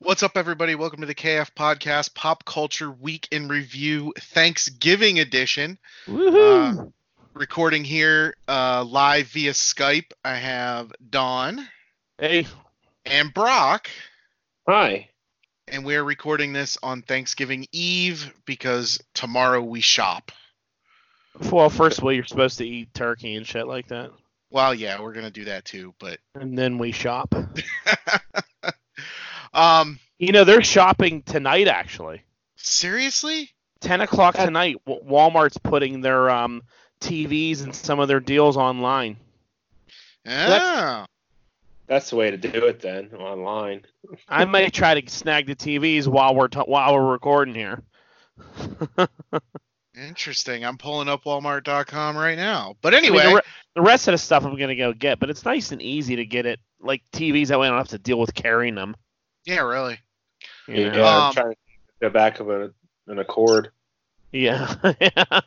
What's up, everybody? Welcome to the KF Podcast Pop Culture Week in Review Thanksgiving Edition. Woohoo! Uh, recording here uh, live via Skype. I have Dawn hey, and Brock, Hi. and we're recording this on Thanksgiving Eve because tomorrow we shop. well, first of all, you're supposed to eat turkey and shit like that, Well, yeah, we're gonna do that too, but and then we shop. um, You know, they're shopping tonight actually. seriously, Ten o'clock tonight. Walmart's putting their um, TVs and some of their deals online. oh, That's the way to do it then, online. I may try to snag the TVs while we're t- while we're recording here. interesting. I'm pulling up Walmart.com right now. But I mean, anyway, the, re- the rest of the stuff I'm gonna go get, but it's nice and easy to get it like TVs that way I don't have to deal with carrying them. Yeah, really. You Yeah, know? Um, I'm trying to go back of a, an Accord. Yeah.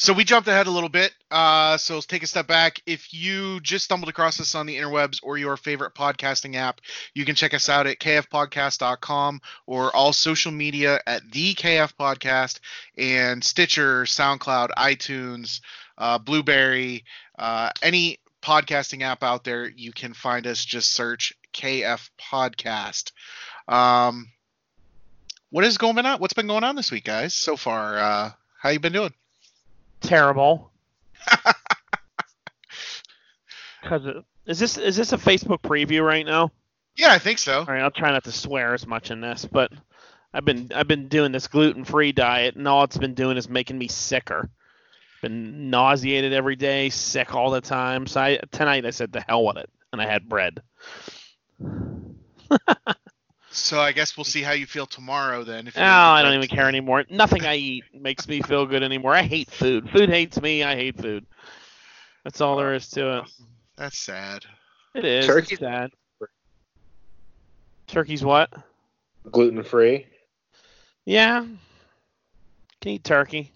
So we jumped ahead a little bit. Uh, so let's take a step back. If you just stumbled across us on the interwebs or your favorite podcasting app, you can check us out at kfpodcast.com or all social media at the KF Podcast and Stitcher, SoundCloud, iTunes, uh, Blubrry, uh, any podcasting app out there. You can find us. Just search KF Podcast. Um, what is going on? What's been going on this week, guys? So far, uh, how you been doing? Terrible. Cause it, is this is this a Facebook preview right now? Yeah, I think so. All right, I'll try not to swear as much in this, but I've been I've been doing this gluten free diet, and all it's been doing is making me sicker. Been nauseated every day, sick all the time. So I, tonight I said the hell with it, and I had bread. So I guess we'll see how you feel tomorrow then. If Oh, I don't even care anymore. Nothing I eat makes me feel good anymore. I hate food. Food hates me. I hate food. That's all there is to it. That's sad. It is. Turkey- It's sad. Turkey's what? Gluten free. Yeah. Can eat turkey.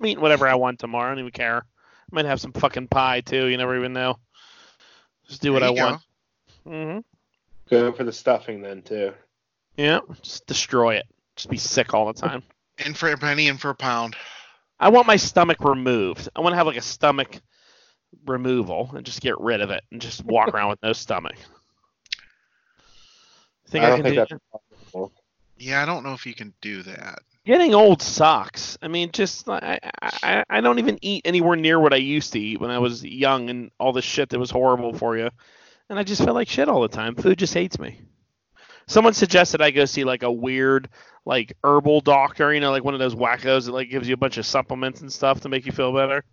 I'm eating whatever I want tomorrow. I don't even care. I might have some fucking pie too. You never even know. Just do what There I you go. want. hmm Go for the stuffing then too. Yeah. Just destroy it. Just be sick all the time. In for a penny, in for a pound. I want my stomach removed. I want to have like a stomach removal and just get rid of it and just walk around with no stomach. Think I, I don't can think do that's that? possible. Yeah, I don't know if you can do that. Getting old sucks. I mean, just I, I I don't even eat anywhere near what I used to eat when I was young and all the shit that was horrible for you. And I just felt like shit all the time. Food just hates me. Someone suggested I go see like a weird like herbal doctor, you know, like one of those wackos that like gives you a bunch of supplements and stuff to make you feel better.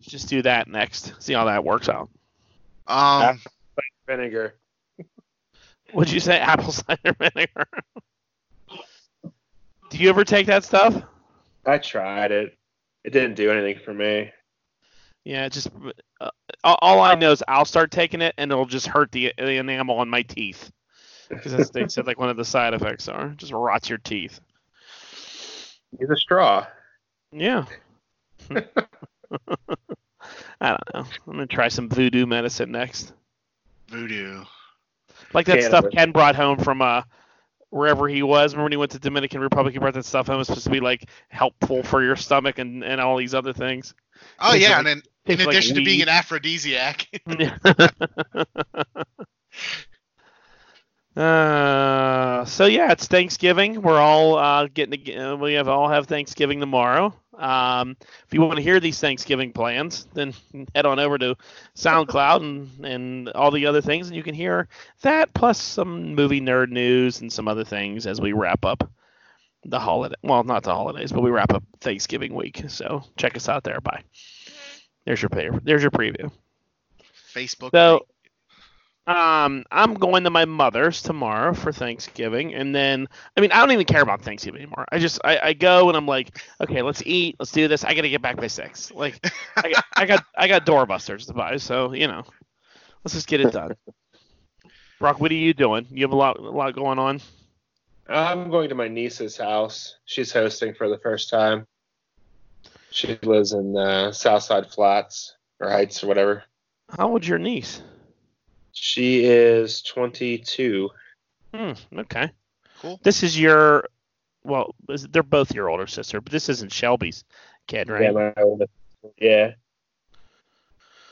Just do that next. See how that works out. Um, Vinegar. Would you say apple cider vinegar? do you ever take that stuff? I tried it. It didn't do anything for me. Yeah, just uh, all all I know is I'll start taking it and it'll just hurt the, the enamel on my teeth because that's they said like one of the side effects are just rots your teeth. Use a straw. Yeah. I don't know. I'm gonna try some voodoo medicine next. voodoo. Like that stuff Ken brought home from uh wherever he was. Remember when he went to Dominican Republic? He brought that stuff home. It was supposed to be like helpful for your stomach and, and all these other things. Oh yeah, like- and then in tastes like addition to being an aphrodisiac, uh, so yeah, it's Thanksgiving. We're all uh, getting. Uh, we have all have Thanksgiving tomorrow. Um, if you want to hear these Thanksgiving plans, then head on over to SoundCloud and and all the other things, and you can hear that plus some movie nerd news and some other things as we wrap up the holiday. Well, not the holidays, but we wrap up Thanksgiving week. So check us out there. Bye. There's your pay. There's your preview. Facebook. So, um, I'm going to my mother's tomorrow for Thanksgiving, and then I mean I don't even care about Thanksgiving anymore. I just I, I go and I'm like, okay, let's eat, let's do this. I gotta get back by six. Like I got I got I got doorbusters to buy, so you know, let's just get it done. Brock, what are you doing? You have a lot a lot going on. I'm going to my niece's house. She's hosting for the first time. She lives in uh, Southside Flats or Heights or whatever. How old's your niece? She is 22. Hmm, okay. Cool. This is your, well, is- they're both your older sister, but this isn't Shelby's kid, right? Yeah, my oldest. Yeah.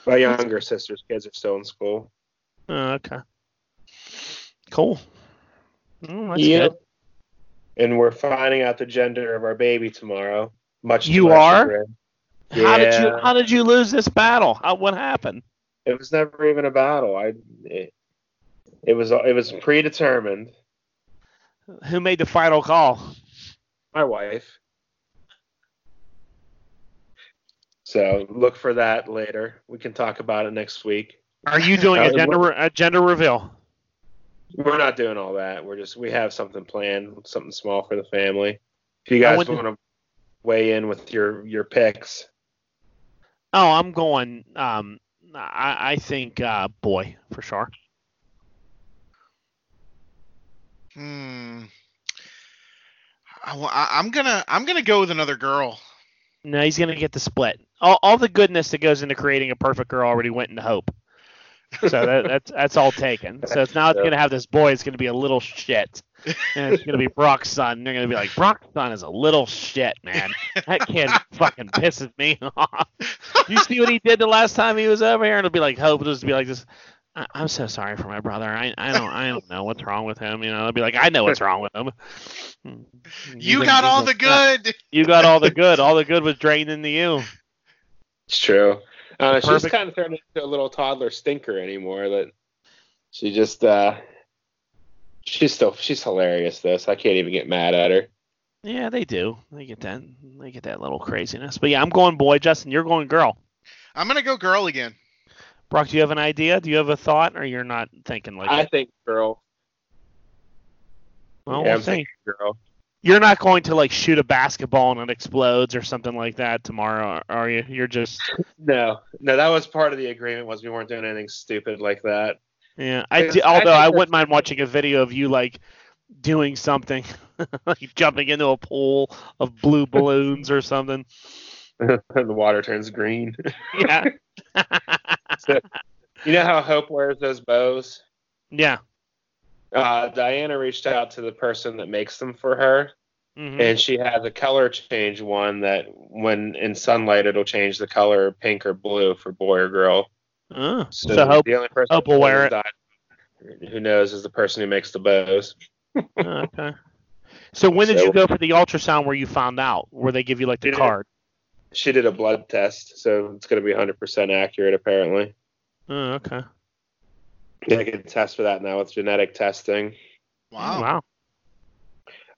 My younger sister's kids are still in school. Oh, okay. Cool. Oh, that's Yep. good. And we're finding out the gender of our baby tomorrow. Much You my are? chagrin. How did you How did you lose this battle? How, what happened? It was never even a battle. I. It, it was. It was predetermined. Who made the final call? My wife. So look for that later. We can talk about it next week. Are you doing a gender a gender reveal? We're not doing all that. We're just we have something planned, something small for the family. If you guys want to weigh in with your your picks, Oh, I'm going. Um, I, I think uh, boy for sure. Hmm. I, wa- I- I'm gonna I'm gonna go with another girl. No, he's gonna get the split. All, all the goodness that goes into creating a perfect girl already went into Hope. So that, that's that's all taken. So it's now it's gonna have this boy. It's gonna be a little shit, and it's gonna be Brock's son. And they're gonna be like, Brock's son is a little shit, man. That kid fucking pisses me off. You see what he did the last time he was over here? And it'll be like Hope. It'll just be like this. I, I'm so sorry for my brother. I, I don't I don't know what's wrong with him. You know, I'll be like, I know what's wrong with him. You He's a- got he's all a the nut. good. You got all the good. All the good was drained into you. it's true. Uh, she's Perfect. kind of turned into a little toddler stinker anymore. That she just uh, she's still she's hilarious. This I can't even get mad at her. Yeah, they do. They get that. They get that little craziness. But yeah, I'm going boy. Justin, you're going girl. I'm gonna go girl again. Brock, do you have an idea? Do you have a thought, or you're not thinking like? I it? think girl. Well, yeah, we'll I'm see. thinking girl. You're not going to like shoot a basketball and it explodes or something like that tomorrow, are you? You're just No, no, that was part of the agreement. Was we weren't doing anything stupid like that. yeah. I Because do, I although I wouldn't mind watching a video of you like doing something, like jumping into a pool of blue balloons or something. the water turns green. Yeah. You know how Hope wears those bows? yeah. Uh, Diana reached out to the person that makes them for her, hmm and she has a color change one that, when in sunlight, it'll change the color pink or blue for boy or girl. Oh, So, so hope. the only person Hope will wear it. Diana- who knows is the person who makes the bows. Okay. So when did So- you go for the ultrasound where you found out? Where they give you like the Did it- card? She did a blood test, so it's going to be 100% accurate apparently. Oh, okay. They can test for that now with genetic testing. Wow. Wow.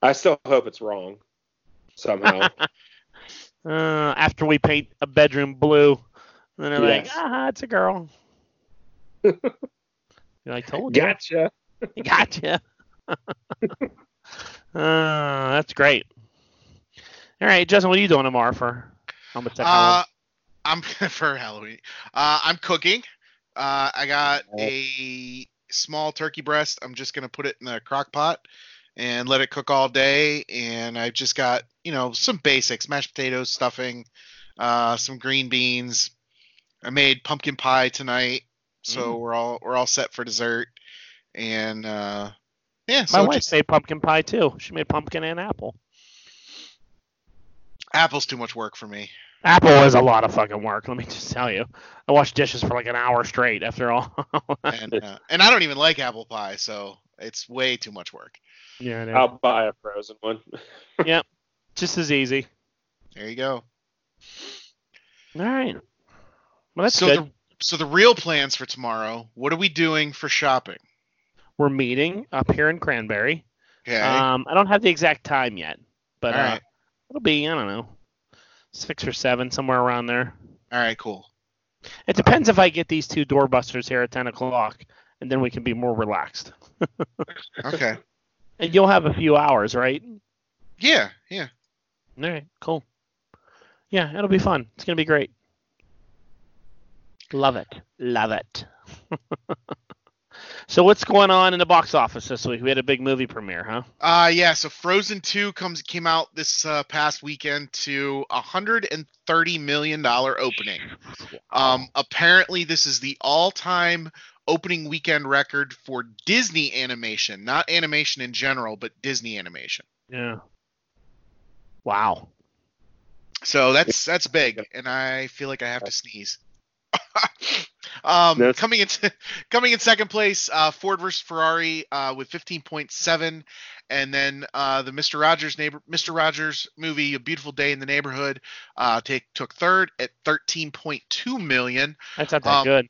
I still hope it's wrong somehow. Uh, after we paint a bedroom blue, then they're like, ah, it's a girl. You're like, told you. gotcha. Gotcha. uh, that's great. All right, Justin, what are you doing tomorrow for? How much Uh, I'm for Halloween. Uh, I'm cooking. Uh, I got a small turkey breast. I'm just gonna put it in a crock pot and let it cook all day. And I've just got you know some basics: mashed potatoes, stuffing, uh, some green beans. I made pumpkin pie tonight, so Mm. we're all we're all set for dessert. And uh, yeah, My so wife just made pumpkin pie too. She made pumpkin and apple. apple's too much work for me. Apple is a lot of fucking work. Let me just tell you. I washed dishes for like an hour straight after all. And uh, and I don't even like apple pie, so it's way too much work. yeah, I know. I'll buy a frozen one. Yeah, just as easy. There you go. All right. Well, that's so good. the so the real plans for tomorrow. What are we doing for shopping? We're meeting up here in Cranberry. Okay. Um, I don't have the exact time yet, but uh, right. it'll be I don't know, six or seven somewhere around there. All right. Cool. It depends if I get these two doorbusters here at ten o'clock, and then we can be more relaxed. Okay. And you'll have a few hours, right? yeah. Yeah. All right, cool. Yeah, it'll be fun. It's gonna be great. Love it. Love it. so what's going on in the box office this week? We had a big movie premiere, huh? Uh yeah. So Frozen Two comes came out this uh, past weekend to a hundred and thirty million dollar opening. Um, apparently this is the all time opening weekend record for Disney animation, not animation in general, but Disney animation. Yeah. Wow. So that's that's big, and I feel like I have to sneeze. um, That's- coming into coming in second place, uh, Ford versus Ferrari uh, with 15.7, and then uh, the Mr. Rogers neighbor Mr. Rogers movie, A Beautiful Day in the Neighborhood, uh, take took third at 13.2 million. That's not that Um, good.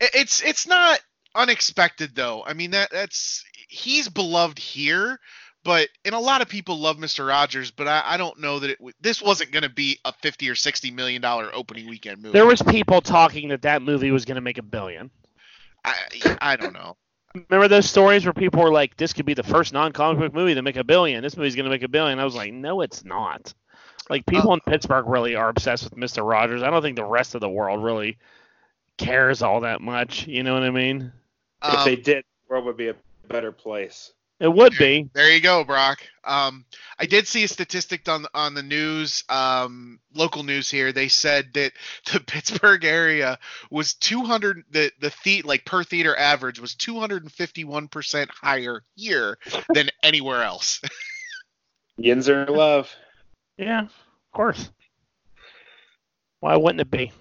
It- It's it's not unexpected though. I mean that that's he's beloved here, but and a lot of people love Mr. Rogers, but I, I don't know that it w- this wasn't going to be a 50 or 60 million dollar opening weekend movie. There was people talking that that movie was going to make a billion. I I don't know. Remember those stories where people were like, "This could be the first non-comic book movie to make a billion. This movie's going to make a billion. I was like, "No, it's not." Like people Uh, in Pittsburgh really are obsessed with Mister Rogers. I don't think the rest of the world really cares all that much. You know what I mean? if Um, they did, the world would be a better place. It would be. There you go, Brock. Um, I did see a statistic on on the news, um, local news here. They said that the Pittsburgh area was 200. The the the like per theater average was 251 percent higher here than anywhere else. Yinzer love. Yeah, of course. Why wouldn't it be?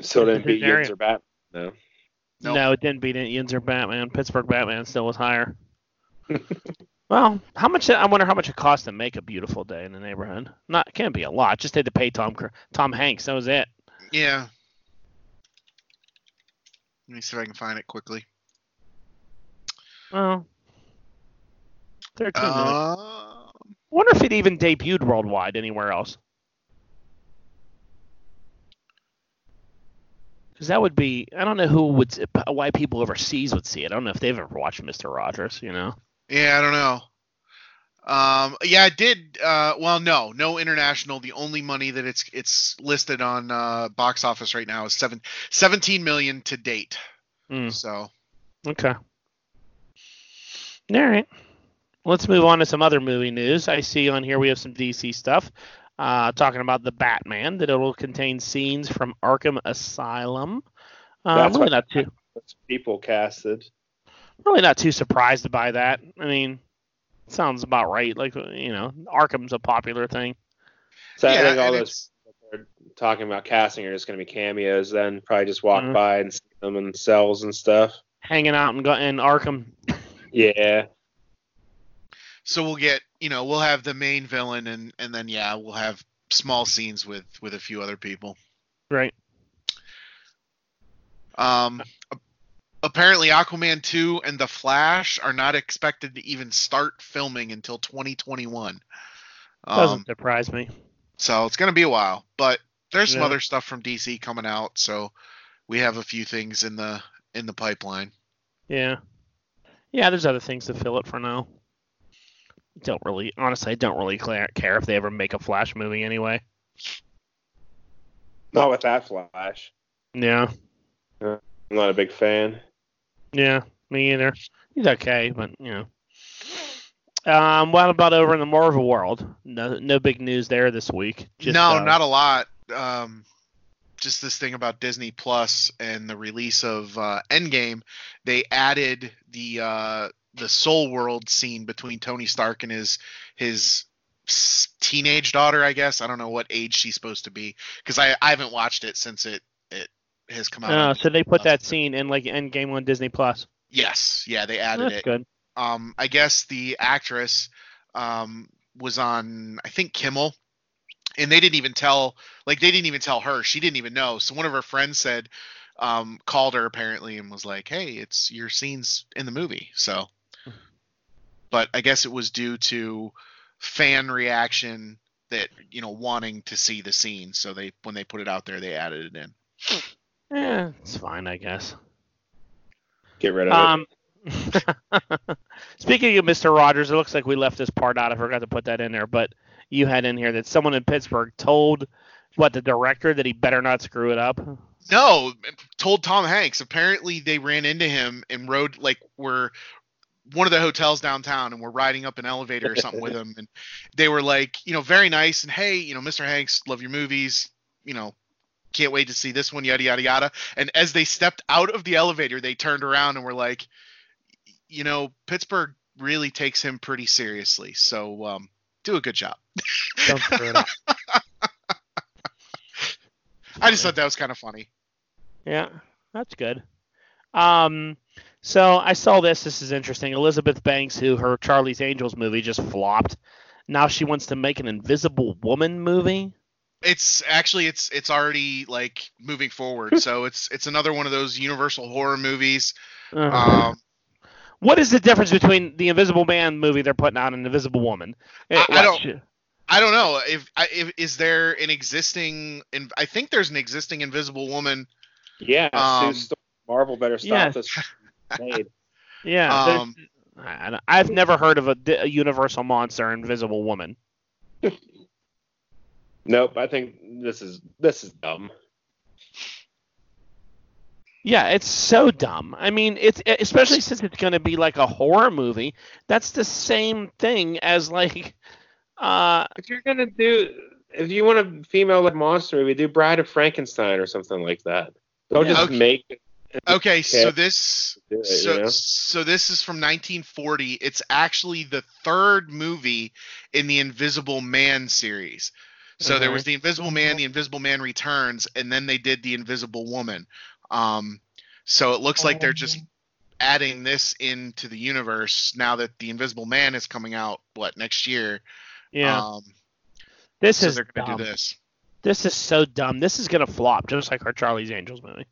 So then, be beat Area. Yinzer Bat. No. Nope. No, it didn't beat it. Yinzer Batman. Pittsburgh Batman still was higher. well, how much? I wonder how much it cost to make a beautiful day in the neighborhood. Not, can't be a lot. Just had to pay Tom Tom Hanks. That was it. yeah. Let me see if I can find it quickly. Well, thirteen. Uh, wonder if it even debuted worldwide anywhere else. Because that would be, I don't know who would, why people overseas would see it. I don't know if they've ever watched Mister Rogers. You know. Yeah, I don't know. Um, yeah, it did. Uh, well, no, no international. The only money that it's it's listed on uh, box office right now is seven, 17 million to date. Hmm. So Okay. All right. Let's move on to some other movie news. I see on here we have some DC stuff. Uh, talking about the Batman, that it will contain scenes from Arkham Asylum. Uh, That's really what- not too, That's people casted. really not too surprised by that. I mean, sounds about right. Like you know, Arkham's a popular thing. So yeah, I think all and those it's- they're talking about casting are just going to be cameos. Then probably just walk Mhm. by and see them in cells and stuff. Hanging out and go in Arkham. Yeah. so we'll get you know we'll have the main villain and and then yeah we'll have small scenes with with a few other people. Right. Um, apparently Aquaman 2 and The Flash are not expected to even start filming until 2021. Doesn't Um, surprise me. so it's going to be a while, but there's some Yeah. other stuff from DC coming out, so we have a few things in the in the pipeline. Yeah. Yeah, there's other things to fill it for now. Don't really, honestly, I don't really care if they ever make a Flash movie anyway. Not with that Flash. Yeah. I'm not a big fan. Yeah, me either. He's okay, but you know. Um, what about over in the Marvel world? No, no big news there this week. Just, no, uh, not a lot. Um, just this thing about Disney Plus and the release of uh, Endgame, they added the uh, the Soul World scene between Tony Stark and his his teenage daughter. I guess I don't know what age she's supposed to be because I I haven't watched it since it it has come out. On so they put that scene in like Endgame on Disney Plus. Yes, yeah, they added That's it. good. um, I guess the actress um, was on, I think Kimmel, and they didn't even tell, like they didn't even tell her. She didn't even know. So one of her friends said, um, called her apparently and was like, "Hey, it's your scenes in the movie." So, but I guess it was due to fan reaction that you know wanting to see the scene. So they when they put it out there, they added it in. Yeah, it's fine, I guess. Get rid of Um, speaking of Mr. Rogers, it looks like we left this part out. I forgot to put that in there, but you had in here that someone in Pittsburgh told what the director that he better not screw it up. No, told Tom Hanks. Apparently, they ran into him and rode like we're one of the hotels downtown, and we're riding up an elevator or something with them and they were like, you know, very nice, and hey, you know, Mr. Hanks, love your movies, you know, can't wait to see this one, yada yada yada. And as they stepped out of the elevator, they turned around and were like, you know, Pittsburgh really takes him pretty seriously. So um, do a good job. Don't screw it up. I just thought that was kind of funny. Yeah, that's good. Um, so I saw this. This is interesting. Elizabeth Banks, who her Charlie's Angels movie just flopped. Now she wants to make an Invisible Woman movie. It's actually it's it's already like moving forward. so it's it's another one of those Universal horror movies. Uh, Um, what is the difference between the Invisible Man movie they're putting out and Invisible Woman? I- Eh, I don't- sh- I don't know if, if is there an existing. in- I think there's an existing Invisible Woman. Yeah, Um, Marvel better stop yeah. this. Made. Yeah, Um, I, I've never heard of a, a Universal monster, Invisible Woman. Nope, I think this is this is dumb. Yeah, it's so dumb. I mean, it's especially since it's going to be like a horror movie. That's the same thing as like, uh, If you're gonna do, if you want a female like monster, we do Bride of Frankenstein or something like that. Don't Yeah. just Okay. make it. Okay, so this it, so you know? so this is from 1940. It's actually the third movie in the Invisible Man series. So there was the Invisible Man, the Invisible Man Returns, and then they did the Invisible Woman. Um, so it looks like they're just adding this into the universe now that the Invisible Man is coming out. What next year? yeah, Um, this so is they're gonna dumb. do this. This is so dumb. This is gonna flop, just like our Charlie's Angels movie.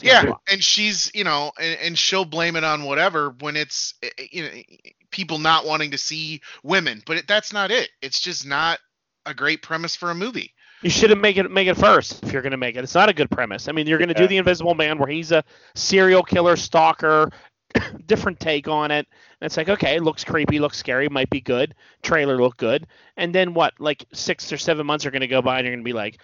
Yeah, and she's you know, and, and she'll blame it on whatever when it's eh, eh, you know people not wanting to see women, but it, that's not it. It's just not a great premise for a movie. You should have make it make it first if you're gonna make it. It's not a good premise. I mean, you're gonna do the Invisible Man where he's a serial killer stalker, different take on it. And it's like, okay, it looks creepy, looks scary, might be good. Trailer looked good. And then what? Like six or seven months are gonna go by, and you're gonna be like,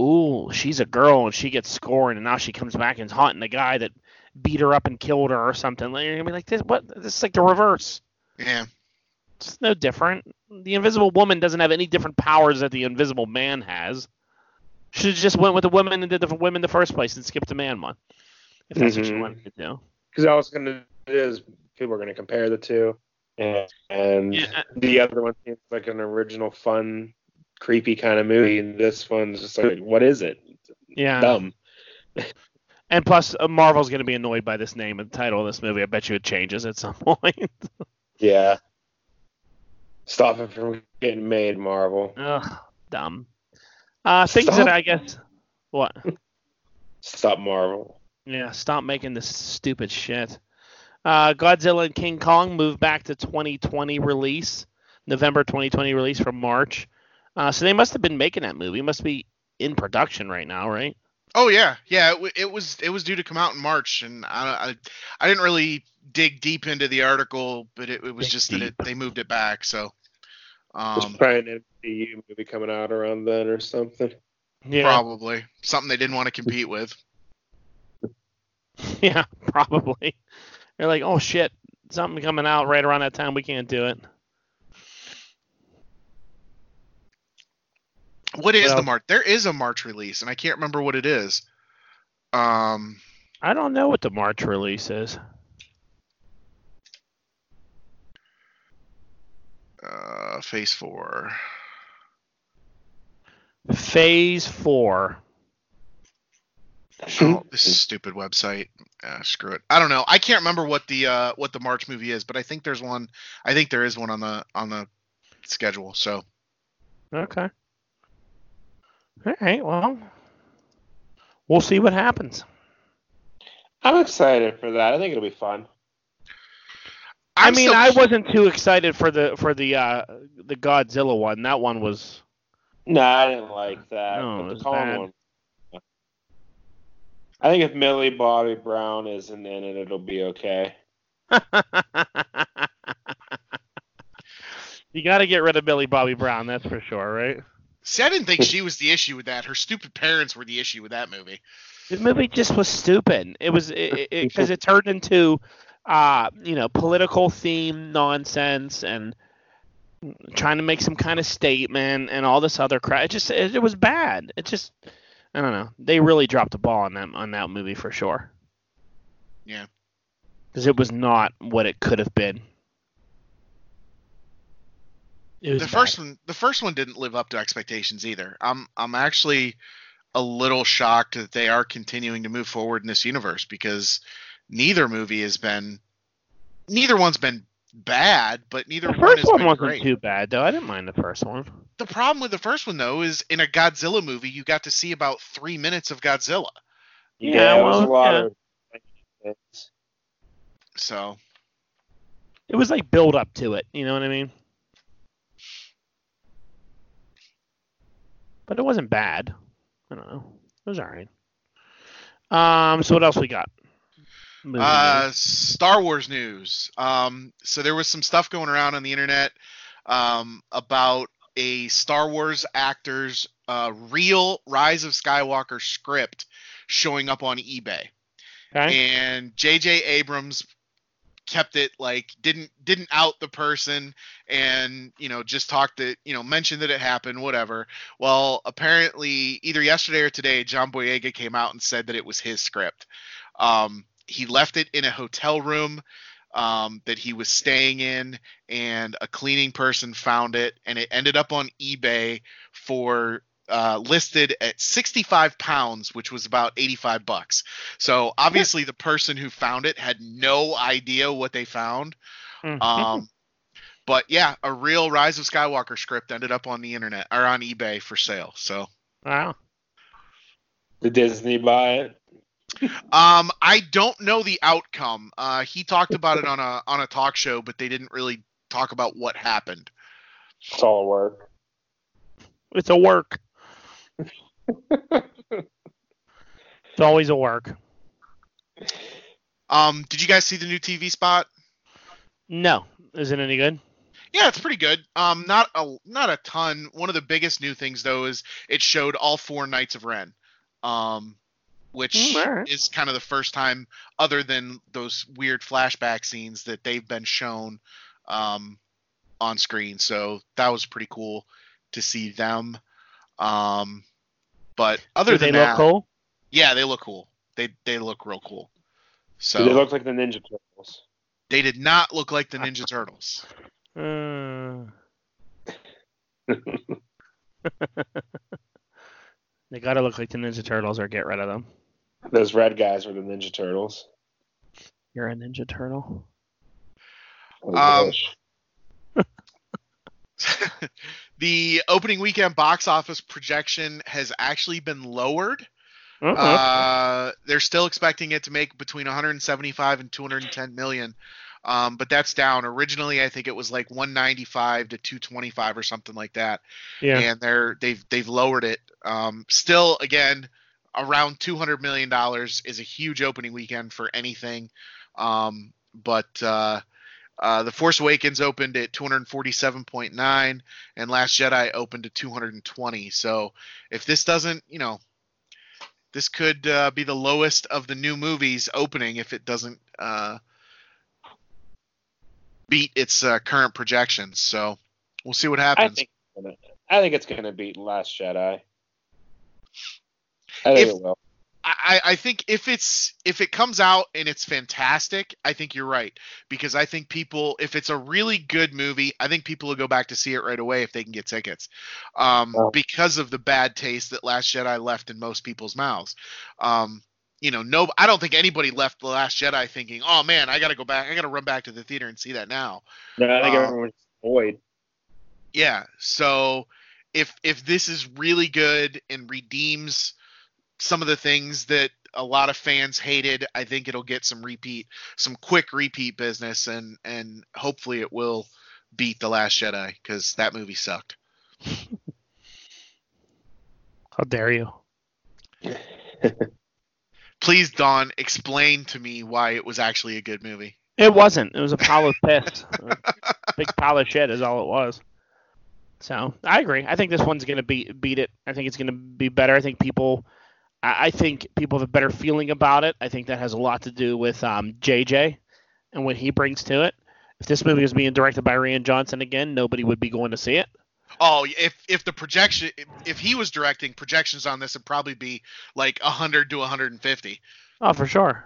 ooh, she's a girl and she gets scorned, and now she comes back and's is haunting the guy that beat her up and killed her or something. Like, You're gonna be like, this what? This is like the reverse. Yeah, It's no different. The Invisible Woman doesn't have any different powers that the Invisible Man has. Should have just went with the women and did the women in the first place and skipped the man one. If that's what you Mhm. wanted to do. Because all it's gonna do is people are gonna compare the two, and, and Yeah. the other one seems like an original, fun, creepy kind of movie, and this one's just like, what is it? Yeah. Dumb. And plus, uh, Marvel's going to be annoyed by this name and title of this movie. I bet you it changes at some point. Yeah. Stop it from getting made, Marvel. Ugh, dumb. Uh, things Stop. that I guess. What? Stop Marvel. Yeah, stop making this stupid shit. Uh, Godzilla and King Kong moved back to 2020 release, November 2020 release from March. Uh, so they must have been making that movie. It must be in production right now, right? Oh yeah, yeah. It, it was it was due to come out in March, and I I, I didn't really dig deep into the article, but it, it was Dig just that it, they moved it back. So, There's um, probably an MCU movie coming out around then or something. Yeah. probably something they didn't want to compete with. Yeah, probably. They're like, oh shit, something coming out right around that time. We can't do it. What is the March? There is a March release, and I can't remember what it is. Um, I don't know what the March release is. uh, Phase Four. Phase four. Oh, this stupid website. Uh, screw it. I don't know. I can't remember what the uh, what the March movie is, but I think there's one. I think there is one on the on the schedule. So Okay. All right. Well, we'll see what happens. I'm excited for that. I think it'll be fun. i I'm mean, still- I wasn't too excited for the for the uh the Godzilla one. That one was. No, I didn't like that. No, it but was the Kong bad. one. I think if Millie Bobby Brown isn't in it, it'll be okay. you got to get rid of Billy Bobby Brown. That's for sure, right? See, I didn't think she was the issue with that. Her stupid parents were the issue with that movie. The movie just was stupid. It was because it, it, it turned into, uh, you know, political theme nonsense and trying to make some kind of statement and all this other crap. It just it, it was bad. It just I don't know. They really dropped the ball on that on that movie for sure. Yeah. Because it was not what it could have been. It was the bad. first one the first one didn't live up to expectations either. I'm I'm actually a little shocked that they are continuing to move forward in this universe because neither movie has been neither one's been bad, but neither The one first has one been wasn't great. too bad though. I didn't mind the first one. The problem with the first one though is in a Godzilla movie you got to see about three minutes of Godzilla. Yeah, it was well, a lot yeah. of. So It was like build up to it. You know what I mean? But it wasn't bad. I don't know. It was alright. Um. So what else we got? Movie Uh, news. Star Wars news. Um, so there was some stuff going around on the internet um, about a Star Wars actor's uh, real Rise of Skywalker script showing up on eBay, okay. and J.J. Abrams kept it like didn't didn't out the person and you know just talked it you know mentioned that it happened whatever. Well apparently either yesterday or today john boyega came out and said that it was his script. Um, he left it in a hotel room um, that he was staying in and a cleaning person found it and it ended up on ebay for uh, listed at 65 pounds which was about 85 bucks so obviously the person who found it had no idea what they found Mhm. um, but yeah a real rise of skywalker script ended up on the internet or on ebay for sale so wow. Did Disney buy it? Um, I don't know the outcome. Uh, he talked about it on a on a talk show, but they didn't really talk about what happened. It's all work. It's a work. It's always a work. Um, did you guys see the new TV spot? No. Is it any good? Yeah, it's pretty good. Um, not a not a ton. One of the biggest new things though is it showed all four Knights of Ren, um, which alright. is kind of the first time, other than those weird flashback scenes, that they've been shown um, on screen. So that was pretty cool to see them. Um, but other Do than they that, look cool? yeah, they look cool. They they look real cool. So Did they look like the Ninja Turtles? they did not look like the Ninja Turtles. Uh, they gotta look like the Ninja Turtles or get rid of them. Those red guys were the Ninja Turtles. You're a Ninja Turtle. Um, the opening weekend box office projection has actually been lowered. Uh, they're still expecting it to make between 175 and 210 million, um, but that's down. Originally, I think it was like 195 to 225 or something like that, yeah. and they're they've they've lowered it. Um, still, again, around 200 million dollars is a huge opening weekend for anything, um, but. Uh, uh, the Force Awakens opened at 247.9, and Last Jedi opened at 220. So if this doesn't, you know, this could uh, be the lowest of the new movies opening if it doesn't uh, beat its uh, current projections. So we'll see what I happens. think gonna- I think it's gonna beat Last Jedi. I think If- it will. I, I think if it's if it comes out and it's fantastic, I think you're right because I think people if it's a really good movie, I think people will go back to see it right away if they can get tickets, um, Oh. because of the bad taste that Last Jedi left in most people's mouths. Um, you know, no, I don't think anybody left the Last Jedi thinking, oh man, I got to go back, I got to run back to the theater and see that now. No, I think um, everyone's annoyed. Yeah. So if if this is really good and redeems some of the things that a lot of fans hated, I think it'll get some repeat, some quick repeat business, and and hopefully it will beat the Last Jedi because that movie sucked. How dare you? Please, Don, explain to me why it was actually a good movie. It wasn't. It was a pile of piss. big pile of shit is all it was. So I agree. I think this one's gonna beat beat it. I think it's gonna be better. I think people, I I think people have a better feeling about it. I think that has a lot to do with um, JJ and what he brings to it. If this movie was being directed by Rian Johnson again, nobody would be going to see it. Oh, if if the projection if, he was directing projections on this would probably be like 100 to 150. Oh, for sure.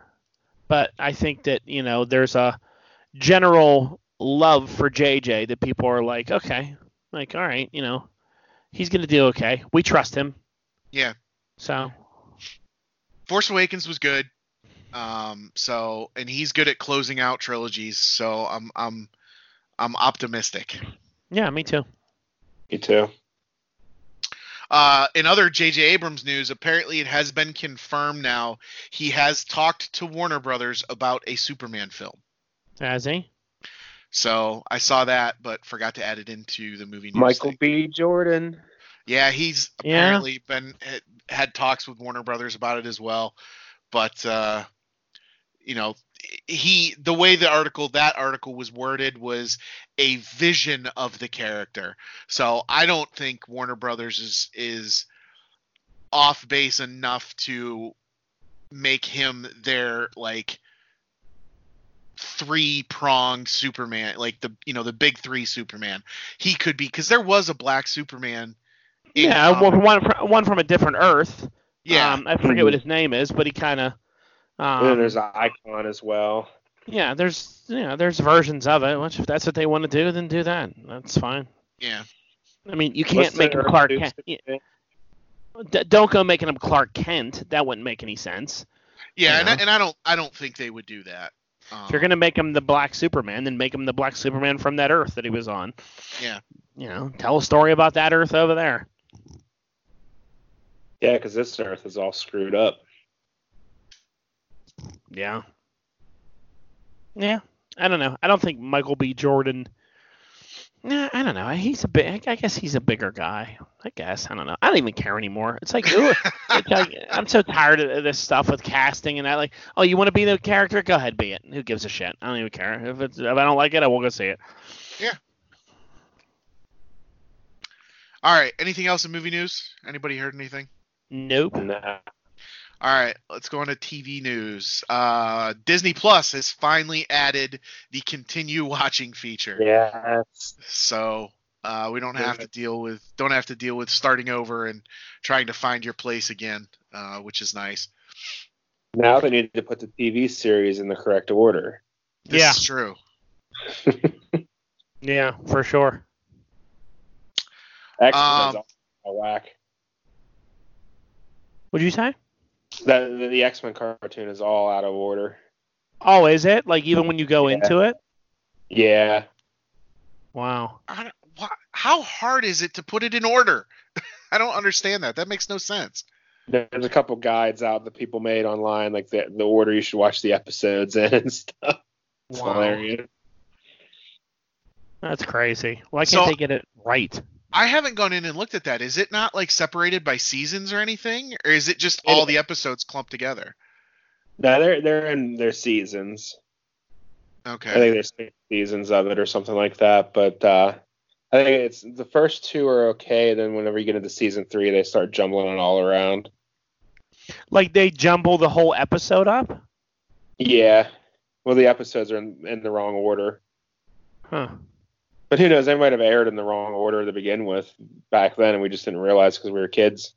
But I think that you know there's a general love for JJ that people are like, okay, like all right, you know, he's gonna do okay. We trust him. Yeah. So Force Awakens was good. Um so and he's good at closing out trilogies, so I'm I'm I'm optimistic. yeah, me too. Me too. Uh, in other J.J. Abrams news, apparently it has been confirmed now he has talked to Warner Brothers about a Superman film. Has he? So I saw that, but forgot to add it into the movie news. Michael thing. B. Jordan. Yeah, he's Yeah. apparently been had, talks with Warner Brothers about it as well, but uh, you know, he the way the article that article was worded was a vision of the character. So I don't think Warner Brothers is is off base enough to make him their like three pronged Superman, like the you know the big three Superman. He could be because there was a black Superman. Yeah, comic- one, one from one from a different Earth. yeah, Um, I forget what his name is, but he kind of. and Um, there's an icon as well. yeah, there's yeah, there's versions of it. Which if that's what they want to do, then do that. That's fine. yeah. I mean, you can't make the him Clark Kent. Yeah, don't go making him Clark Kent. That wouldn't make any sense. Yeah, and, I, and I don't I don't think they would do that. Um, If you're gonna make him the Black Superman, then make him the Black Superman from that Earth that he was on. Yeah. You know, tell a story about that Earth over there. Yeah, because this Earth is all screwed up. Yeah. Yeah. I don't know. I don't think Michael B. Jordan. Nah, I don't know. He's a big. I guess he's a bigger guy. I guess I don't know. I don't even care anymore. It's like, ooh, it's like I'm so tired of this stuff with casting and that. Like, oh, you want to be the character? Go ahead, be it. Who gives a shit? I don't even care. If it's if I don't like it, I won't go see it. All right. Anything else in movie news? Anybody heard anything? Nope. Nah. All right. Let's go on to TV news. Uh, Disney Plus has finally added the continue watching feature. Yes. So uh, we don't have to deal with don't have to deal with starting over and trying to find your place again, uh, which is nice. Now they need to put the TV series in the correct order. This Yeah. is true. Yeah, for sure. X-Men's Um, all whack. What'd you say? The, the, the X Men cartoon is all out of order. Oh, is it? Like even when you go Yeah. into it? Yeah. Wow. I don't, wha how hard is it to put it in order? I don't understand that. That makes no sense. There's a couple guides out that people made online, like the the order you should watch the episodes in and stuff. It's Wow. hilarious. That's crazy. Why can't So- they get it right? I haven't gone in and looked at that. Is it not like separated by seasons or anything, or is it just all the episodes clumped together? No, they're they're in their seasons. Okay. I think there's six seasons of it or something like that. But uh, I think it's the first two are okay. Then whenever you get into season three, they start jumbling it all around. Like they jumble the whole episode up? Yeah. Well, the episodes are in, in the wrong order. Huh. But who knows? They might have aired in the wrong order to begin with back then, and we just didn't realize because we were kids.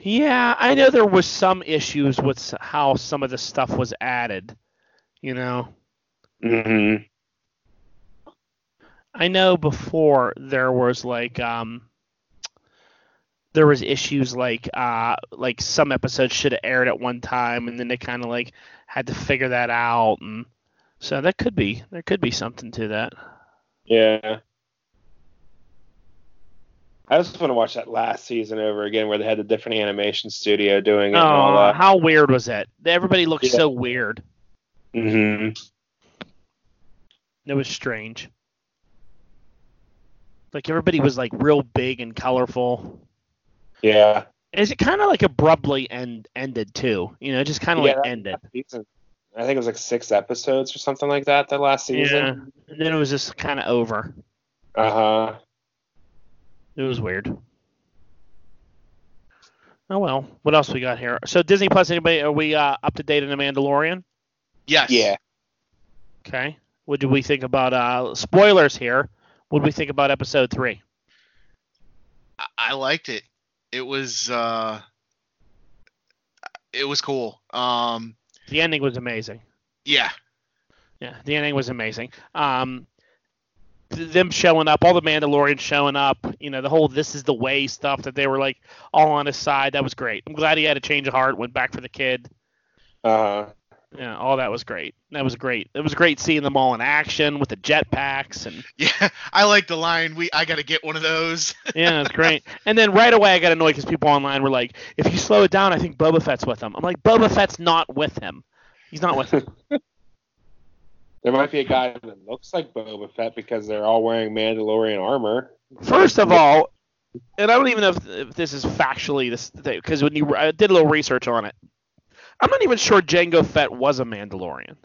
Yeah, I know there was some issues with how some of the stuff was added. You know, Mm-hmm. I know before there was like um there was issues like uh like some episodes should have aired at one time and then they kind of like had to figure that out and so that could be there could be something to that. Yeah. I just want to watch that last season over again where they had the different animation studio doing it and all Oh, how weird was that? Everybody looked Yeah. so weird. Mm hmm It was strange. Like everybody was like real big and colorful. Yeah. Is it kind of like abruptly end ended too? You know, just kind of Yeah, like ended. Season- I think it was like six episodes or something like that that last Yeah, season. and then it was just kind of over. Uh huh. It was weird. Oh well, what else we got here? So Disney Plus, anybody? Are we uh, up to date on the Mandalorian? Yes. Yeah. Okay. What do we think about uh, spoilers here? What do we think about episode three? I, I liked it. It was uh, it was cool. Um, The ending was amazing. yeah, Yeah, the ending was amazing. Um, them showing up, all the Mandalorians showing up, you know, the whole "this is the way" stuff that they were like all on his side. That was great. I'm glad he had a change of heart, went back for the kid. Uh, Yeah, all that was great. That was great. It was great seeing them all in action with the jetpacks and yeah. I like the line. We I gotta get one of those. yeah, it's great. And then right away I got annoyed because people online were like, "If you slow it down, I think Boba Fett's with him." I'm like, Boba Fett's not with him. He's not with him. there might be a guy that looks like Boba Fett because they're all wearing Mandalorian armor. First of all, and I don't even know if, if this is factually this because when you I did a little research on it, I'm not even sure Jango Fett was a Mandalorian.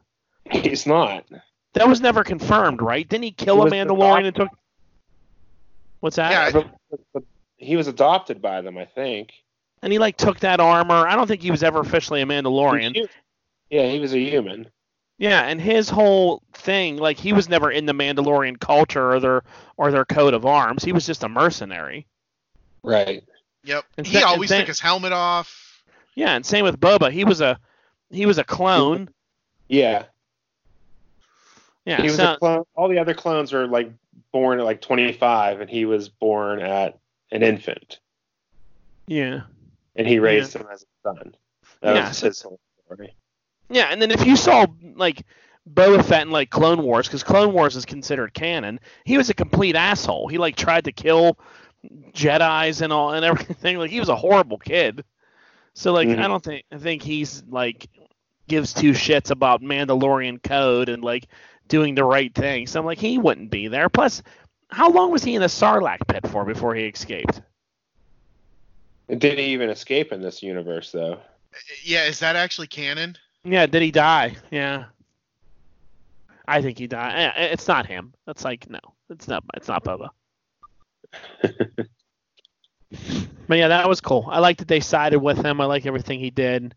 He's not. That was never confirmed, right? Didn't he kill He a was Mandalorian and took? What's that? Yeah, But- but- but he was adopted by them, I think. and he like took that armor. I don't think he was ever officially a Mandalorian. Yeah, he was a human. Yeah, and his whole thing, like he was never in the Mandalorian culture or their or their coat of arms. He was just a mercenary. Right. Yep. And he sa- always and sa- took his helmet off. Yeah, and same with Boba. He was a he was a clone. Yeah. Yeah, he was so- a clone. All the other clones were like born at like 25, and he was born at an infant, yeah. and he raised him as a son. That Yeah, was so- his whole story. Yeah, and then if you saw like Boba Fett in like Clone Wars, because Clone Wars is considered canon, he was a complete asshole. He like tried to kill Jedi's and all and everything. Like he was a horrible kid. So like Mhm. I don't think I think he's like gives two shits about Mandalorian code and like doing the right thing. So I'm like he wouldn't be there. Plus, how long was he in the Sarlacc pit for before he escaped? Did he even escape in this universe though? Yeah, is that actually canon? Yeah, did he die? Yeah. I think he died. Eh, It's not him. That's like no, it's not. It's not Boba. But yeah, that was cool. I like that they sided with him. I like everything he did.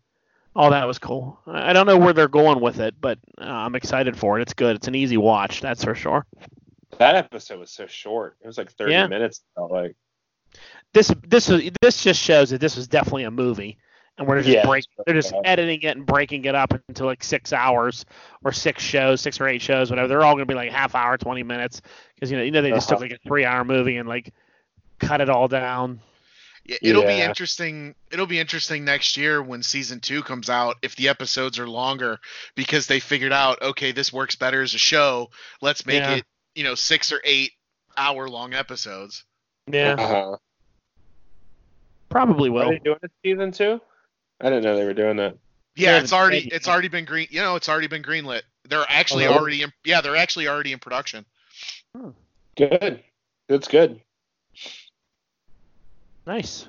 All that was cool. I don't know where they're going with it, but uh, I'm excited for it. It's good. It's an easy watch, that's for sure. That episode was so short. It was like 30 Yeah. minutes. Felt like. This this was- this just shows that this was definitely a movie, and we're just Yeah, break, they're just right. editing it and breaking it up into like six hours or six shows, six or eight shows, whatever. They're all gonna be like half hour, twenty minutes, because you know you know they just took Uh-huh. like a three hour movie and like cut it all down. Yeah, It'll be interesting. It'll be interesting next year when season two comes out if the episodes are longer because they figured out okay this works better as a show. Let's make Yeah. it you know six or eight hour long episodes. Yeah, Uh-huh. probably Are will. they doing it season two? I didn't know they were doing that. Yeah, Yeah, it's already it's already been green. You know, it's already been greenlit. They're actually Oh, already in, yeah they're actually already in production. Good. That's good. Nice.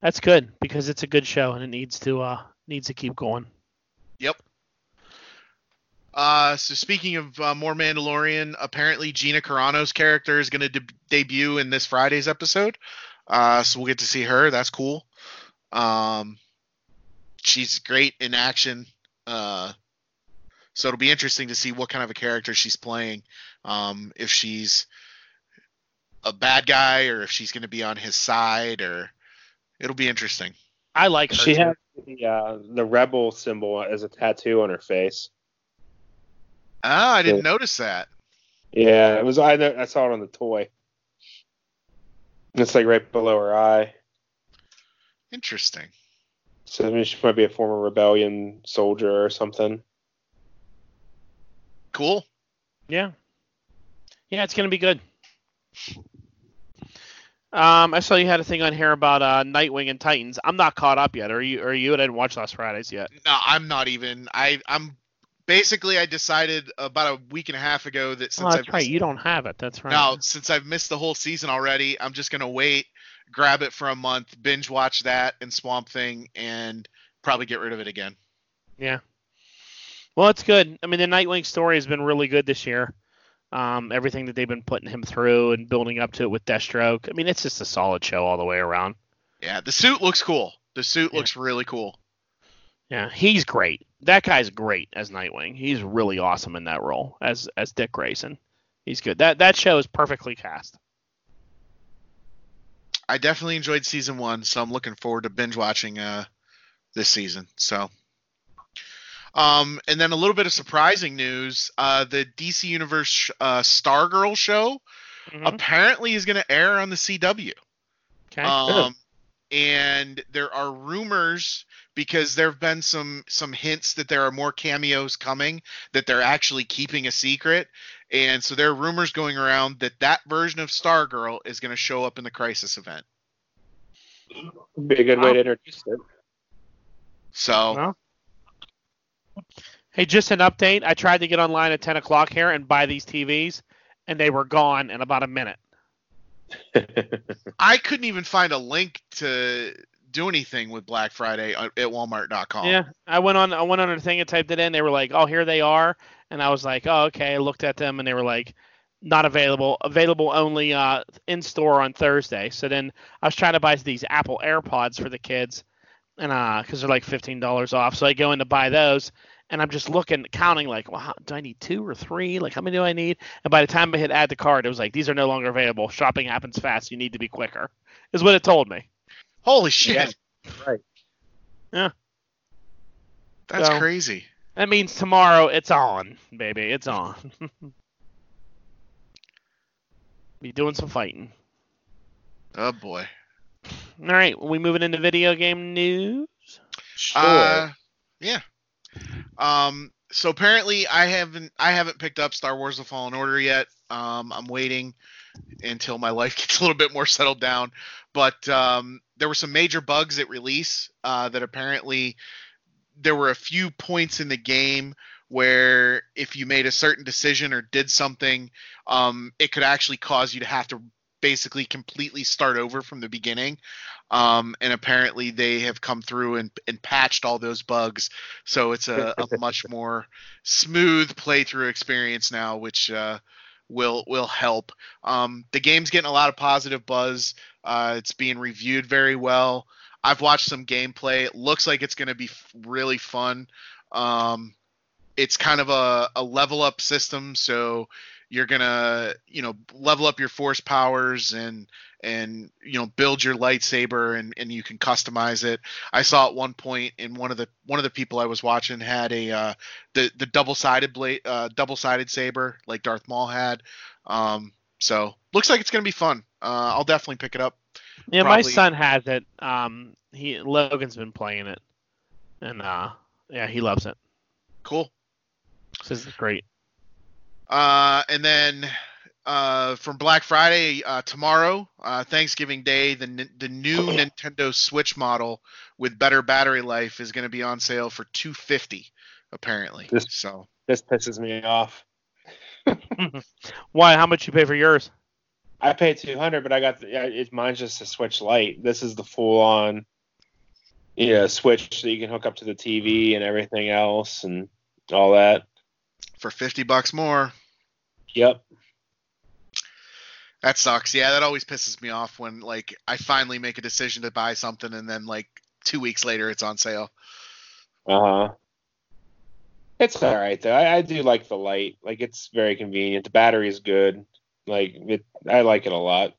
That's good because it's a good show and it needs to uh needs to keep going. Yep. Uh, so speaking of uh, more Mandalorian, apparently Gina Carano's character is going to de- debut in this Friday's episode. Uh, so we'll get to see her. That's cool. Um, she's great in action. Uh, so it'll be interesting to see what kind of a character she's playing. Um, if she's a bad guy or if she's going to be on his side or it'll be interesting. I like her. She too. has the uh, the rebel symbol as a tattoo on her face. Ah, I didn't Yeah. notice that. Yeah, it was. I I saw it on the toy. It's like right below her eye. Interesting. So I mean, she might be a former rebellion soldier or something. Cool. Yeah. Yeah, it's gonna be good. Um, I saw you had a thing on here about uh, Nightwing and Titans. I'm not caught up yet. Are you? Are you? I didn't watch last Fridays yet. No, I'm not even. I I'm basically I decided about a week and a half ago that since Oh, that's I've right. You don't have it. That's right. Now since I've missed the whole season already, I'm just gonna wait, grab it for a month, binge watch that and Swamp Thing, and probably get rid of it again. Yeah. Well, it's good. I mean, the Nightwing story has been really good this year. Um, everything that they've been putting him through and building up to it with Deathstroke. I mean, it's just a solid show all the way around. Yeah, the suit looks cool. The suit Yeah. looks really cool. Yeah, he's great. That guy's great as Nightwing. He's really awesome in that role as as Dick Grayson. He's good. That that show is perfectly cast. I definitely enjoyed season one, so I'm looking forward to binge watching uh, this season. So, um, and then a little bit of surprising news: uh, the DC Universe uh, Stargirl show Mhm. apparently is going to air on the CW. Okay. Um, and there are rumors because there have been some some hints that there are more cameos coming that they're actually keeping a secret and so there are rumors going around that that version of stargirl is going to show up in the crisis event Be a good way to introduce it. so Well. Hey, just an update. I tried to get online at 10 o'clock here and buy these TVs, and they were gone in about a minute. i couldn't even find a link to do anything with black friday at walmart.com Yeah, I went on. I went on a thing and typed it in. They were like, "Oh, here they are," and I was like, "Oh, okay." I looked at them and they were like, "Not available. Available only uh, in store on Thursday." So then I was trying to buy these Apple AirPods for the kids, and uh, because they're like fifteen dollars off. So I go in to buy those, and I'm just looking, counting like, well, how, do I need two or three? Like, how many do I need? And by the time I hit add to cart, it was like, these are no longer available. Shopping happens fast. You need to be quicker. Is what it told me. holy shit Yeah. right. Yeah. That's So- crazy That means tomorrow it's on, baby. It's on. Be doing some fighting. oh boy All right, we moving into video game news. Sure. Uh, yeah. Um. So apparently, I haven't I haven't picked up Star Wars: The Fallen Order yet. Um. I'm waiting until my life gets a little bit more settled down. But um, there were some major bugs at release uh, that apparently there were a few points in the game where if you made a certain decision or did something, um, it could actually cause you to have to basically completely start over from the beginning. Um, and apparently they have come through and, and patched all those bugs, so it's a, a much more smooth playthrough experience now, which uh, will will help. Um, the game's getting a lot of positive buzz. Uh, it's being reviewed very well. I've watched some gameplay. It looks like it's going to be f- really fun. Um, it's kind of a, a level up system, so you're gonna you know level up your force powers and and you know build your lightsaber and, and you can customize it. I saw at one point in one of the one of the people I was watching had a uh, the the double sided blade uh, double sided saber like Darth Maul had. Um, so looks like it's gonna be fun. Uh, I'll definitely pick it up. Yeah, my son has it. Um, he Logan's been playing it, and uh, yeah, he loves it. Cool. this is great. Uh, and then uh, from Black Friday uh, tomorrow, uh, Thanksgiving Day, the the new Nintendo Switch model with better battery life is going to be on sale for 250 apparently. This- so this pisses me off. Why? How much you pay for yours? I paid 200, but I got the, yeah, it, mine's just a Switch Lite. This is the full on, you know, Switch that you can hook up to the TV and everything else and all that. for 50 bucks more, Yep. that sucks. Yeah, that always pisses me off when like I finally make a decision to buy something and then like 2 weeks later it's on sale. Uh huh. It's all right though. I, I do like the Lite. Like it's very convenient. The battery is good. Like it, I like it a lot.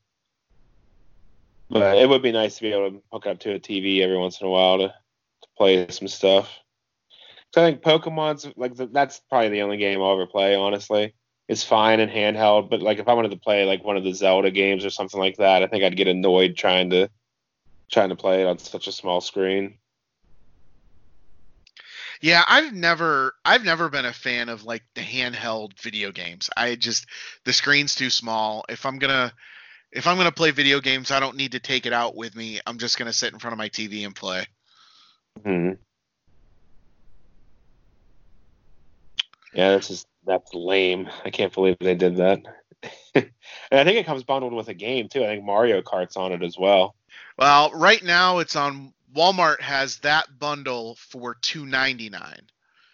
But it would be nice to be able to hook up to a TV every once in a while to, to play some stuff. So I think Pokemon's like the, that's probably the only game I'll ever play. Honestly, it's fine in handheld, but like if I wanted to play like one of the Zelda games or something like that, I think I'd get annoyed trying to trying to play it on such a small screen. Yeah, I've never I've never been a fan of like the handheld video games. I just the screen's too small. If I'm going to if I'm going to play video games, I don't need to take it out with me. I'm just going to sit in front of my TV and play. Hmm. Yeah, that's just that's lame. I can't believe they did that. and I think it comes bundled with a game too. I think Mario Kart's on it as well. Well, right now it's on Walmart has that bundle for 2.99.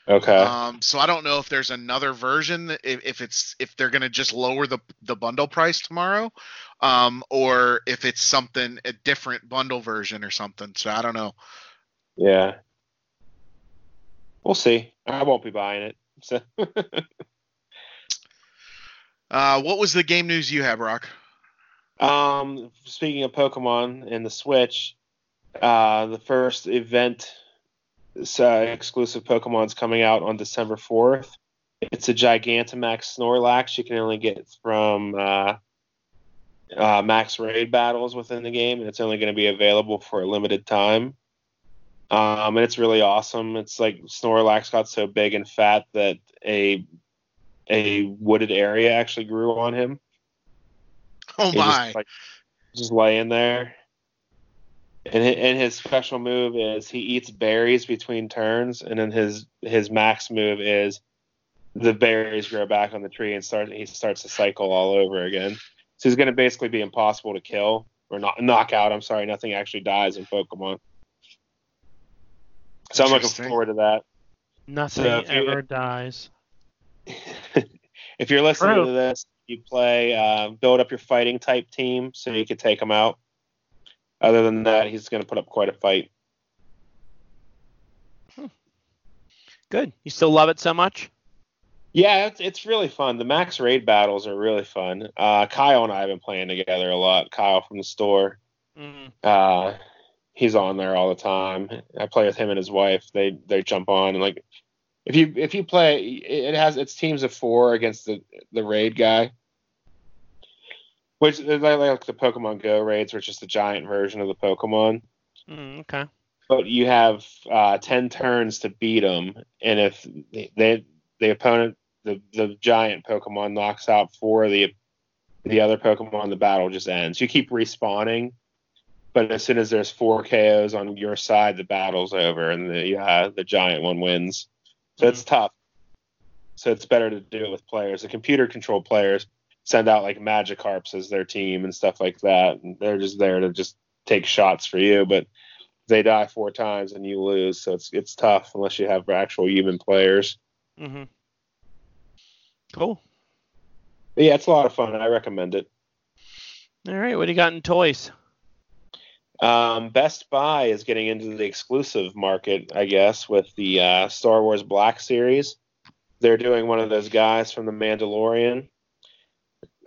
Okay. Um, so I don't know if there's another version if, if it's if they're gonna just lower the the bundle price tomorrow, um, or if it's something a different bundle version or something. So I don't know. yeah. We'll see. I won't be buying it. So Uh, what was the game news you have, Rock? Um, speaking of Pokemon and the Switch, uh, the first event uh, exclusive Pokemon's coming out on December 4th. It's a Gigantamax Snorlax you can only get from uh, uh, max raid battles within the game, and it's only going to be available for a limited time. Um, and it's really awesome. It's like Snorlax got so big and fat that a a wooded area actually grew on him. Oh He my! Just, like, just laying there. And hi- and his special move is he eats berries between turns, and then his his max move is the berries grow back on the tree and start he starts to cycle all over again. So he's going to basically be impossible to kill or not knock out. I'm sorry, nothing actually dies in Pokemon. So I'm looking forward to that. Nothing So if you- ever dies. if you're listening True. to this, you play uh, build up your fighting type team so you can take him out. Other than that, he's going to put up quite a fight. Good. You still love it so much? Yeah, it's, it's really fun. The max raid battles are really fun. Uh, Kyle and I have been playing together a lot. Kyle from the store, Mm. uh, he's on there all the time. I play with him and his wife. They they jump on and like if you if you play, it has it's teams of four against the the raid guy, which is like like the Pokemon Go raids, which is the giant version of the Pokemon. Mm, okay. But you have uh, ten turns to beat them, and if they the opponent the the giant Pokemon knocks out four of the the other Pokemon, the battle just ends. You keep respawning, but as soon as there's four KOs on your side, the battle's over, and the uh, the giant one wins. So it's tough. So it's better to do it with players. The computer controlled players send out like Magikarps as their team and stuff like that, and they're just there to just take shots for you. But they die four times and you lose, so it's it's tough unless you have actual human players. Mm-hmm. Cool. But yeah, it's a lot of fun. I recommend it. All right. What do you got in toys? Um, Best Buy is getting into the exclusive market, I guess, with the uh, Star Wars Black Series. They're doing one of those guys from The Mandalorian.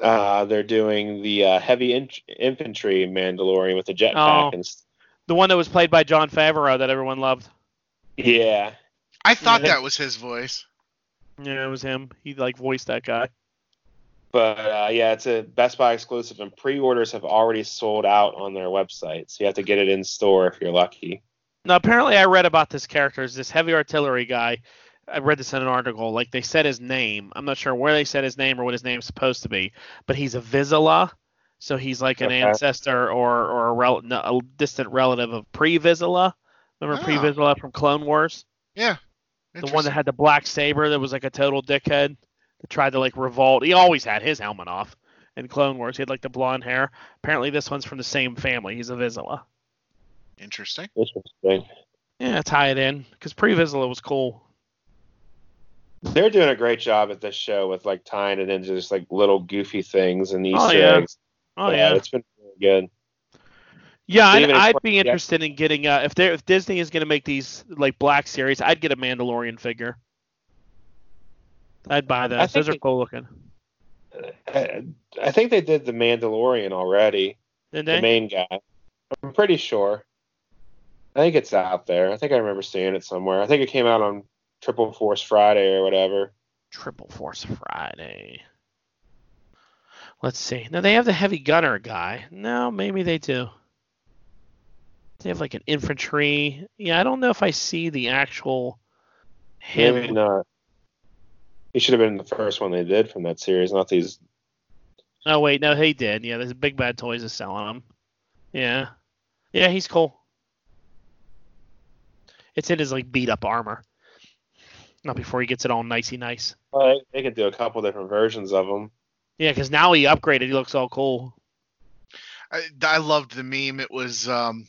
Uh, they're doing the uh, heavy in- infantry Mandalorian with the jetpack Oh. and s- The one that was played by Jon Favreau that everyone loved. yeah. I thought Yeah. that was his voice. Yeah, it was him. He like voiced that guy. But uh, yeah, it's a Best Buy exclusive, and pre-orders have already sold out on their website. So you have to get it in store if you're lucky. Now, apparently, I read about this character. Is this heavy artillery guy? I read this in an article. Like they said his name. I'm not sure where they said his name or what his name's supposed to be, but he's a Vizsla. So he's like an Okay. ancestor or or a, rel- no, a distant relative of Pre Vizsla. Remember Oh. Pre Vizsla from Clone Wars? Yeah. The one that had the black saber that was like a total dickhead that tried to like revolt. He always had his helmet off in Clone Wars. He had like the blonde hair. Apparently, this one's from the same family. He's a Vizsla. Interesting. Interesting. Yeah, tie it in because Pre Vizsla was cool. They're doing a great job at this show with like tying it into just like little goofy things and Easter Oh, yeah. eggs. Oh yeah. it's been really good. Yeah, I'd, I'd be interested in getting uh, if they if Disney is going to make these like Black Series, I'd get a Mandalorian figure. I'd buy those. Those are cool looking. I, I think they did the Mandalorian already, Didn't the main guy. I'm pretty sure. I think it's out there. I think I remember seeing it somewhere. I think it came out on Triple Force Friday or whatever. Triple Force Friday. Let's see. Now they have the heavy gunner guy. No, maybe they do. They have like an infantry. Yeah, I don't know if I see the actual him. Maybe not. He should have been the first one they did from that series, not these. Oh wait, no, he did. Yeah, there's Big Bad Toys is selling them. Yeah, yeah, he's cool. It's in his like beat up armor. Not before he gets it all nicey nice. Well, they could do a couple different versions of him. Yeah, because now he upgraded. He looks all cool. I, I loved the meme. It was um,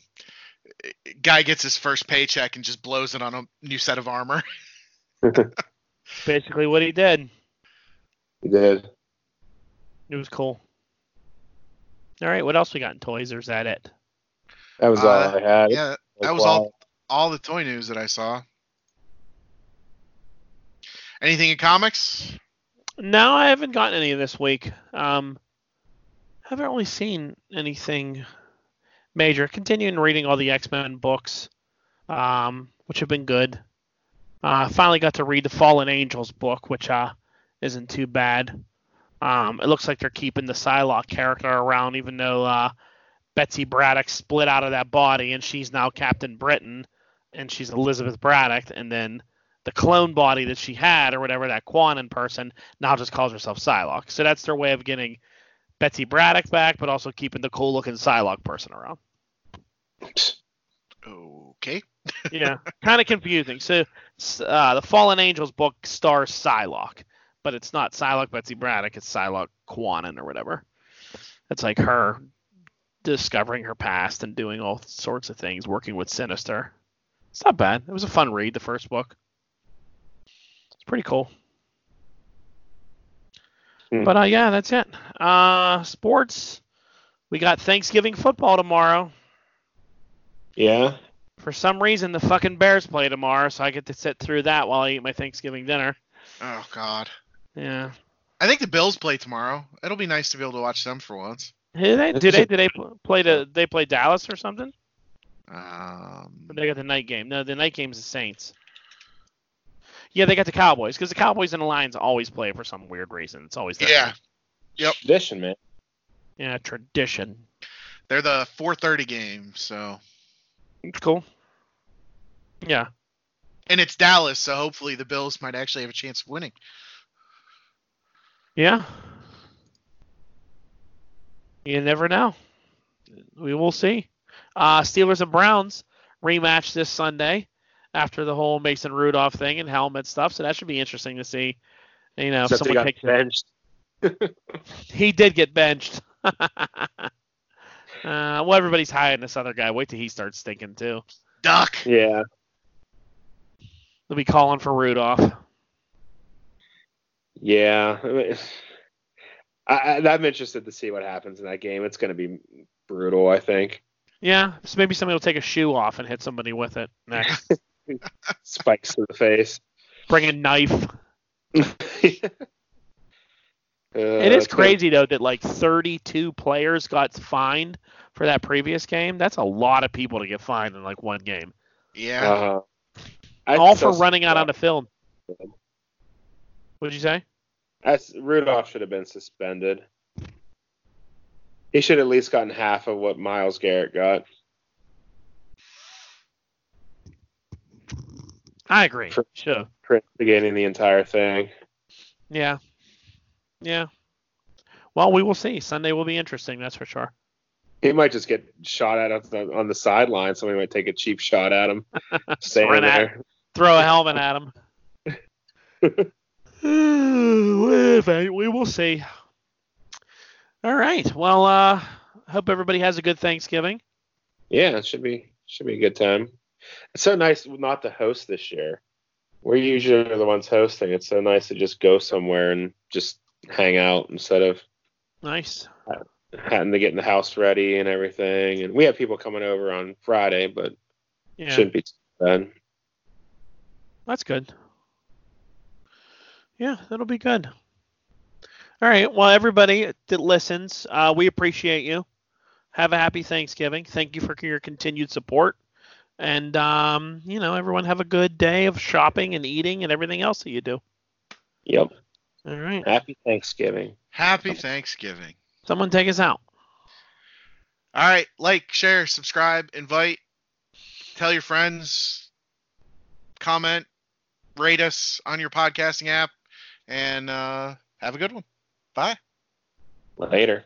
guy gets his first paycheck and just blows it on a new set of armor. Basically, what he did. He did. It was cool. All right, what else we got in toys, or is that it? That was Uh, all I had. Yeah, that was all all the toy news that I saw. Anything in comics? No, I haven't gotten any this week. Um, I haven't really seen anything major. Continuing reading all the X Men books, um, which have been good. Uh, finally got to read the Fallen Angels book, which uh, isn't too bad. Um, it looks like they're keeping the Psylocke character around, even though uh, Betsy Braddock split out of that body and she's now Captain Britain and she's Elizabeth Braddock, and then the clone body that she had or whatever that Kwannon person now just calls herself Psylocke. So that's their way of getting Betsy Braddock back, but also keeping the cool looking Psylocke person around. Okay. Yeah, kind of confusing. So uh, the Fallen Angels book stars Psylocke, but it's not Psylocke Betsy Braddock. It's Psylocke Kwannon or whatever. It's like her discovering her past and doing all sorts of things, working with Sinister. It's not bad. It was a fun read. The first book. It's pretty cool. Hmm. But uh, yeah, that's it. Uh, sports. We got Thanksgiving football tomorrow. Yeah. For some reason, the fucking Bears play tomorrow, so I get to sit through that while I eat my Thanksgiving dinner. Oh God. Yeah. I think the Bills play tomorrow. It'll be nice to be able to watch them for once. Did they? Did they? Did they play the? They play Dallas or something? Um, Or they got the night game? No, the night game's the Saints. Yeah, they got the Cowboys because the Cowboys and the Lions always play for some weird reason. It's always that yeah, way. Tradition, man. Yeah, tradition. they're the 4:30 game, so It's cool. Yeah. and it's Dallas, so hopefully the Bills might actually have a chance of winning. Yeah. You never know. We will see. Uh, Steelers and Browns rematch this Sunday after the whole Mason Rudolph thing and helmet stuff. So that should be interesting to see. You know, if Except they someone got takes benched. He did get benched. uh, well, everybody's high on this other guy. Wait till he starts stinking too. Duck. Yeah. They'll be calling for Rudolph. Yeah. I mean, I, I, I'm interested to see what happens in that game. It's going to be brutal, I think. Yeah, so maybe somebody will take a shoe off and hit somebody with it next. Spikes to the face. Bring a knife. Uh, It is crazy though that like 32 players got fined for that previous game. That's a lot of people to get fined in like one game. Yeah. Uh-huh. All still for running out on the field. What'd you say? That's, Rudolph should have been suspended. He should have at least gotten half of what Myles Garrett got. I agree. For- Sure. for instigating the entire thing. Yeah. Yeah. Well, we will see. Sunday will be interesting, that's for sure. He might just get shot at on the, on the sideline. Somebody might take a cheap shot at him. Standing at- there. Throw a helmet at him. we will see. All right. Well, uh hope everybody has a good Thanksgiving. Yeah, it should be should be a good time. It's so nice not to host this year. We're usually the ones hosting. It's so nice to just go somewhere and just hang out instead of Nice. having to get in the house ready and everything. And we have people coming over on Friday, but Yeah. shouldn't be too bad. That's good. Yeah, that'll be good. All right. Well, everybody that listens, uh, we appreciate you. Have a happy Thanksgiving. Thank you for your continued support. And, um, you know, everyone have a good day of shopping and eating and everything else that you do. Yep. All right. Happy Thanksgiving. Happy Thanksgiving. Someone take us out. All right, like, share, subscribe, invite, tell your friends, comment, rate us on your podcasting app, and uh, have a good one. Bye. Later.